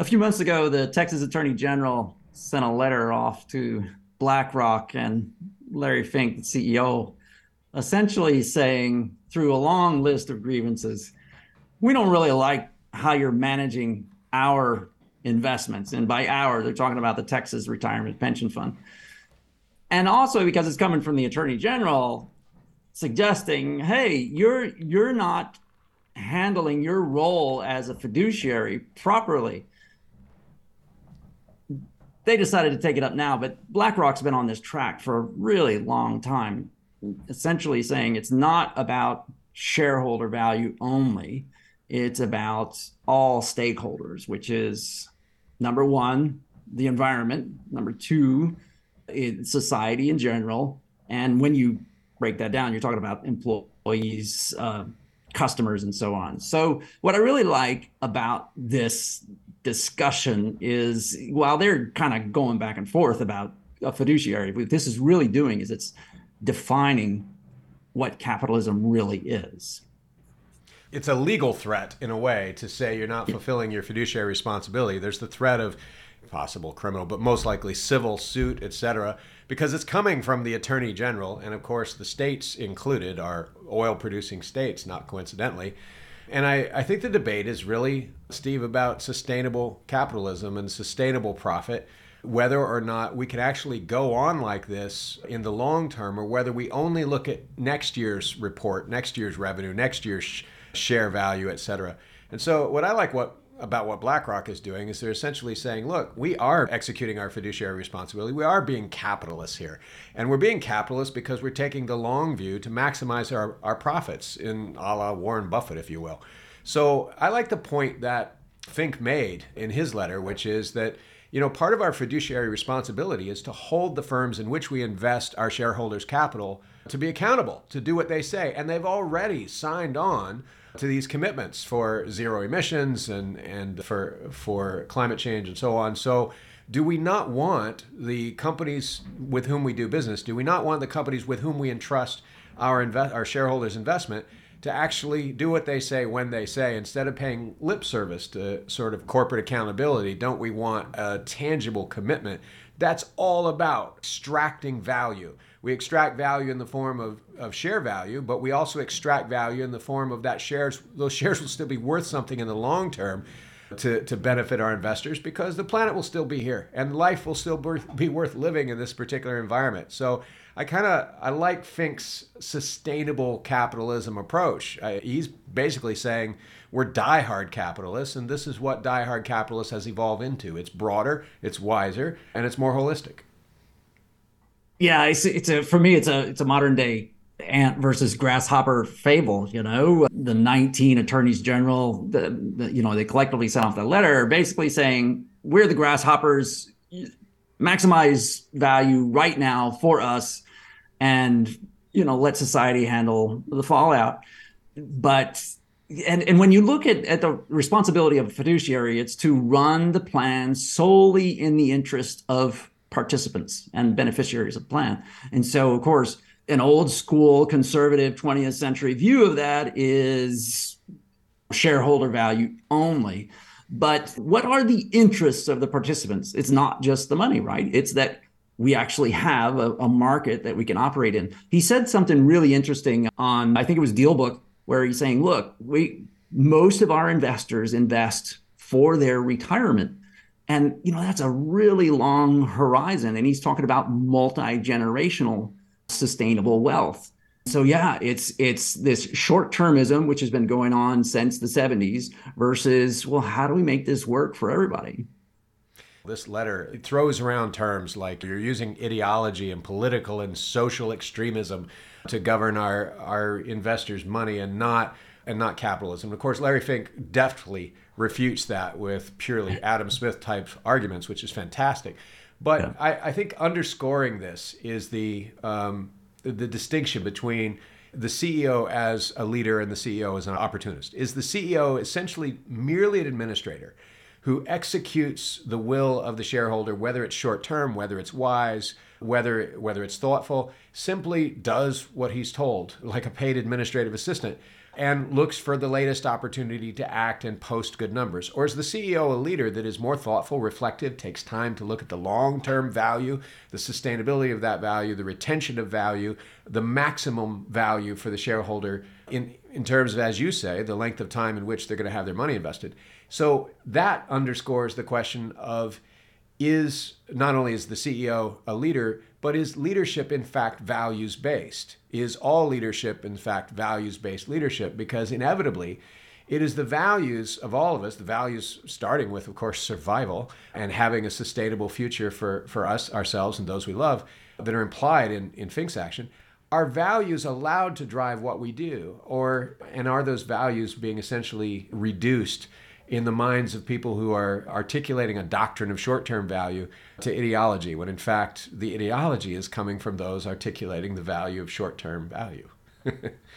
A few months ago, the Texas Attorney General sent a letter off to BlackRock and Larry Fink, the CEO, essentially saying through a long list of grievances, we don't really like how you're managing our investments. And by our, they're talking about the Texas Retirement Pension Fund. And also because it's coming from the Attorney General suggesting, hey, you're you're not handling your role as a fiduciary properly. They decided to take it up now, but BlackRock's been on this track for a really long time, essentially saying it's not about shareholder value only. It's about all stakeholders, which is number one, the environment, number two, society in general. And when you break that down, you're talking about employees, uh, customers, and so on. So, what I really like about this discussion is while they're kind of going back and forth about a fiduciary, what this is really doing is it's defining what capitalism really is. It's a legal threat in a way to say you're not fulfilling your fiduciary responsibility. There's the threat of possible criminal, but most likely civil suit, etc., because it's coming from the attorney general, and of course the states included are oil-producing states, not coincidentally. And I, I think the debate is really, Steve, about sustainable capitalism and sustainable profit, whether or not we can actually go on like this in the long term, or whether we only look at next year's report, next year's revenue, next year's share value, et cetera. And so, what I like what about what BlackRock is doing is they're essentially saying, look, we are executing our fiduciary responsibility. We are being capitalists here. And we're being capitalists because we're taking the long view to maximize our, our profits in a la Warren Buffett, if you will. So I like the point that Fink made in his letter, which is that you know, part of our fiduciary responsibility is to hold the firms in which we invest our shareholders' capital to be accountable, to do what they say. And they've already signed on to these commitments for zero emissions and, and for, for climate change and so on. So, do we not want the companies with whom we do business, do we not want the companies with whom we entrust our, invest, our shareholders' investment to actually do what they say when they say instead of paying lip service to sort of corporate accountability don't we want a tangible commitment that's all about extracting value we extract value in the form of, of share value, but we also extract value in the form of that shares. Those shares will still be worth something in the long term to, to benefit our investors because the planet will still be here and life will still be worth living in this particular environment. So I kind of I like Fink's sustainable capitalism approach. I, he's basically saying we're diehard capitalists, and this is what diehard capitalists has evolved into. It's broader, it's wiser, and it's more holistic yeah, it's it's a for me it's a it's a modern day ant versus grasshopper fable. You know, the 19 attorneys general, the, the you know they collectively sent off the letter, basically saying we're the grasshoppers, maximize value right now for us, and you know let society handle the fallout. But and and when you look at, at the responsibility of a fiduciary, it's to run the plan solely in the interest of participants and beneficiaries of plan. And so, of course, an old school conservative 20th century view of that is shareholder value only. But what are the interests of the participants? It's not just the money, right? It's that we actually have a, a, market that we can operate in. He said something really interesting on, I think it was DealBook, where he's saying, look, we most of our investors invest for their retirement and, you know, that's a really long horizon. And he's talking about multi-generational sustainable wealth. So yeah, it's it's this short-termism which has been going on since the 70s versus, well, how do we make this work for everybody? This letter throws around terms like you're using ideology and political and social extremism to govern our our investors' money and not and not capitalism. Of course, Larry Fink deftly refutes that with purely Adam Smith type arguments, which is fantastic. But yeah. I, I, think underscoring this is the, um, the, the distinction between the CEO as a leader and the CEO as an opportunist. Is the CEO essentially merely an administrator who executes the will of the shareholder, whether it's short term, whether it's wise, whether whether it's thoughtful, simply does what he's told, like a paid administrative assistant and looks for the latest opportunity to act and post good numbers? Or is the CEO a leader that is more thoughtful, reflective, takes time to look at the long term value, the sustainability of that value, the retention of value, the maximum value for the shareholder in, in terms of, as you say, the length of time in which they're going to have their money invested? So that underscores the question of is not only is the CEO a leader, but is leadership in fact values based? Is all leadership in fact values based leadership? Because inevitably, it is the values of all of us, the values starting with, of course, survival and having a sustainable future for, for us, ourselves, and those we love that are implied in, in Fink's action. Are values allowed to drive what we do? Or, and are those values being essentially reduced in the minds of people who are articulating a doctrine of short term value to ideology, when in fact the ideology is coming from those articulating the value of short term value.